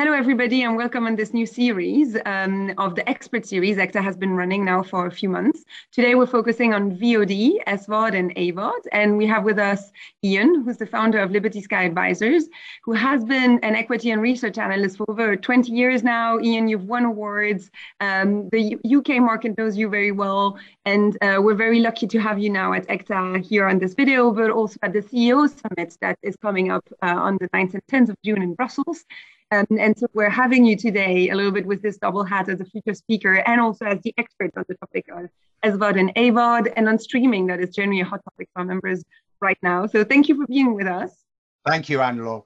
Hello, everybody, and welcome on this new series um, of the expert series egta has been running now for a few months. Today, we're focusing on VOD, SVOD, and AVOD. And we have with us Ian, who's the founder of Liberty Sky Advisors, who has been an equity and research analyst for over 20 years now. Ian, you've won awards. Um, the UK market knows you very well. And uh, we're very lucky to have you now at egta here on this video, but also at the CEO Summit that is coming up uh, on the 9th and 10th of June in Brussels. Um, and so we're having you today a little bit with this double hat as a future speaker and also as the expert on the topic of SVOD and AVOD and on streaming that is generally a hot topic for our members right now. So thank you for being with us. Thank you, Anne-Laure.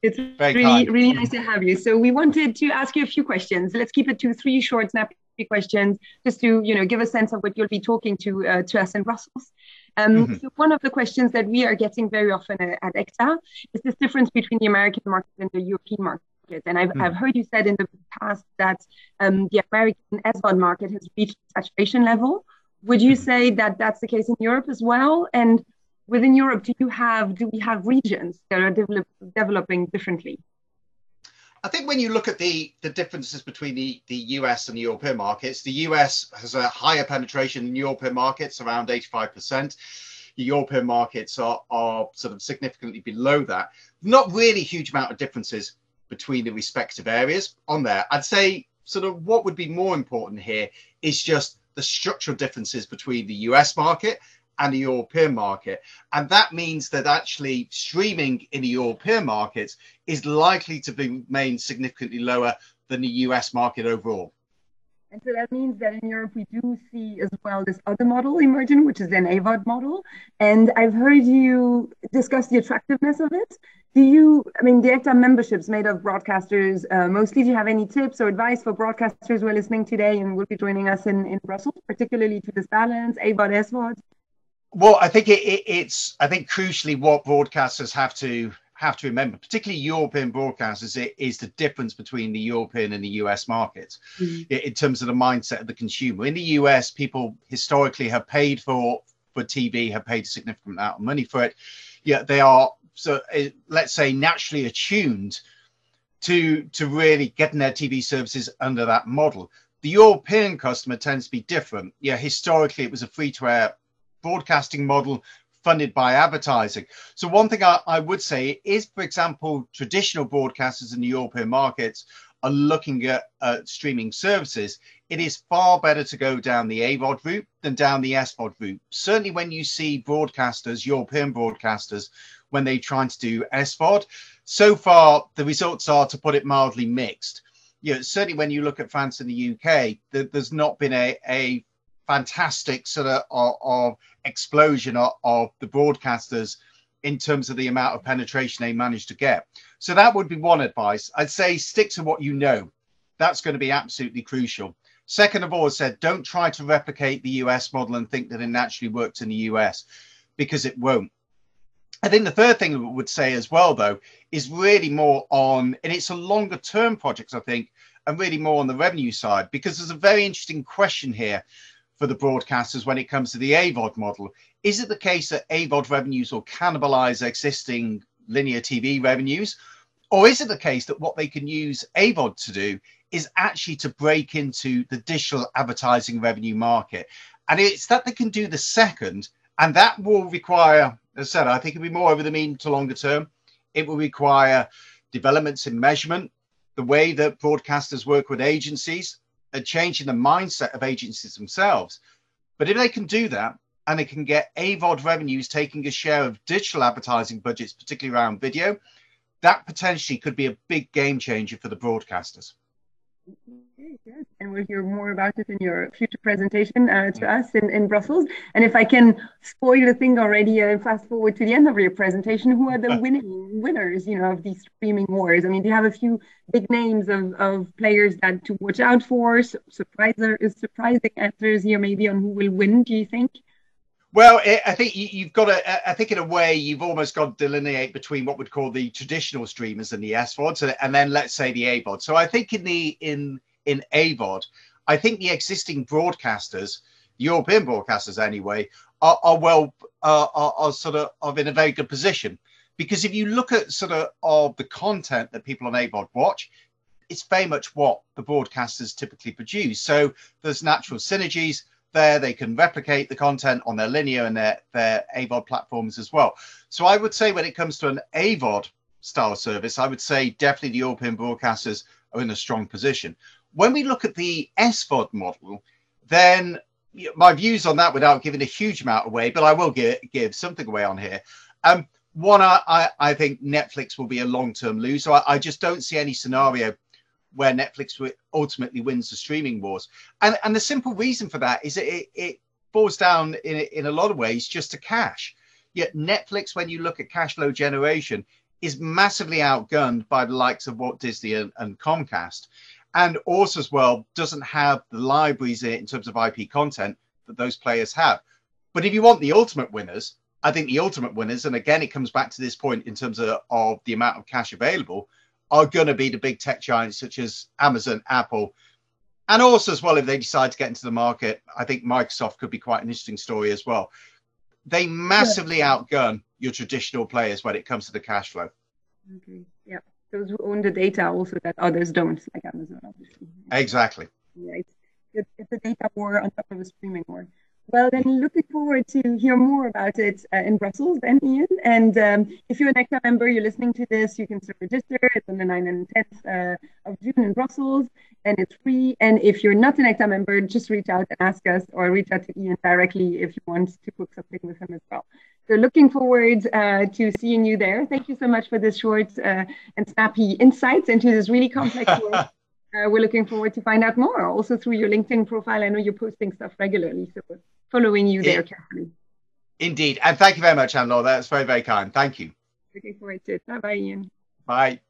It's Very really, kind. really nice to have you. So we wanted to ask you a few questions. Let's keep it to three short, snappy questions, just to you know give a sense of what you'll be talking to uh, to us in Brussels. Um, mm-hmm. So one of the questions that we are getting very often at, at egta is this difference between the American market and the European market market. And I've, mm. I've heard you said in the past that um, the American SVOD market has reached saturation level. Would you mm. say that that's the case in Europe as well? And within Europe, do you have do we have regions that are develop, developing differently? I think when you look at the, the differences between the, the US and the European markets, the US has a higher penetration in European markets, around 85%. The European markets are, are sort of significantly below that. Not really huge amount of differences between the respective areas on there. I'd say sort of what would be more important here is just the structural differences between the US market and the European market. And that means that actually streaming in the European markets is likely to remain significantly lower than the US market overall. And so that means that in Europe, we do see as well this other model emerging, which is an AVOD model. And I've heard you discuss the attractiveness of it do you i mean the egta memberships made of broadcasters uh, mostly do you have any tips or advice for broadcasters who are listening today and will be joining us in, in brussels particularly to this balance avod svod well i think it, it, it's i think crucially what broadcasters have to have to remember particularly european broadcasters it is the difference between the european and the us markets mm-hmm. in terms of the mindset of the consumer in the us people historically have paid for for tv have paid a significant amount of money for it yet they are so uh, let's say naturally attuned to to really getting their TV services under that model. The European customer tends to be different. Yeah, historically it was a free to air broadcasting model funded by advertising. So one thing I, I would say is, for example, traditional broadcasters in the European markets are looking at uh, streaming services, it is far better to go down the AVOD route than down the SVOD route. Certainly, when you see broadcasters, European broadcasters, when they try to do SVOD. So far, the results are, to put it mildly, mixed. You know, certainly when you look at France in the UK, the, there's not been a, a fantastic sort of, of, of explosion of, of the broadcasters in terms of the amount of penetration they managed to get. So that would be one advice. I'd say stick to what you know. That's going to be absolutely crucial. Second of all, I said don't try to replicate the US model and think that it naturally works in the US because it won't. I think the third thing I would say as well, though, is really more on, and it's a longer term project, I think, and really more on the revenue side, because there's a very interesting question here for the broadcasters when it comes to the AVOD model. Is it the case that AVOD revenues will cannibalize existing linear TV revenues? Or is it the case that what they can use AVOD to do is actually to break into the digital advertising revenue market? And it's that they can do the second, and that will require as I said, I think it'll be more over the medium to longer term. It will require developments in measurement, the way that broadcasters work with agencies, and in the mindset of agencies themselves. But if they can do that and they can get AVOD revenues taking a share of digital advertising budgets, particularly around video, that potentially could be a big game changer for the broadcasters. Good. And we'll hear more about it in your future presentation uh, to us in, in Brussels. And if I can spoil the thing already and uh, fast forward to the end of your presentation, who are the winning winners, you know, of these streaming wars? I mean, do you have a few big names of, of players that to watch out for? Surpriser is surprising answers here, maybe on who will win. Do you think? Well, eh, I think you've got to. Eh, I think in a way you've almost got to delineate between what we'd call the traditional streamers and the SVODs, and then let's say the AVOD. So I think in the in in AVOD, I think the existing broadcasters, European broadcasters anyway, are, are well are, are, sort of, of in a very good position because if you look at sort of of the content that people on AVOD watch, it's very much what the broadcasters typically produce. So there's natural synergies there. They can replicate the content on their linear and their, their AVOD platforms as well. So I would say when it comes to an AVOD style service, I would say definitely the European broadcasters are in a strong position. When we look at the SVOD model, then my views on that without giving a huge amount away, but I will give, give something away on here. Um, one, I, I think Netflix will be a long term loser. I, I, just don't see any scenario where Netflix ultimately wins the streaming wars. And, and the simple reason for that is that it, it falls down in, in a lot of ways just to cash. Yet Netflix, when you look at cash flow generation, is massively outgunned by the likes of Walt Disney and, and Comcast. And also, as well, doesn't have the libraries in, in terms of IP content that those players have. But if you want the ultimate winners, I think the ultimate winners, and again, it comes back to this point in terms of, of the amount of cash available, are going to be the big tech giants such as Amazon, Apple, and also as well if they decide to get into the market, I think Microsoft could be quite an interesting story as well. They massively yeah. outgun your traditional players when it comes to the cash flow. Okay. Yeah. Those who own the data also that others don't, like Amazon, obviously. Exactly. Yeah, it's, it's a data war on top of a streaming war. Well, then looking forward to hear more about it uh, in Brussels then, Ian. And um, if you're an egta member, you're listening to this, you can still register. It's on the 9th and 10th uh, of June in Brussels, and it's free. And if you're not an egta member, just reach out and ask us or reach out to Ian directly if you want to book something with him as well. So looking forward uh, to seeing you there. Thank you so much for this short uh, and snappy insights into this really complex work. Uh, we're looking forward to find out more also through your LinkedIn profile. I know you're posting stuff regularly, so we're following you there carefully. Indeed. And thank you very much, Anne-Laure. That's very, very kind. Thank you. Looking forward to it. Bye bye, Ian. Bye.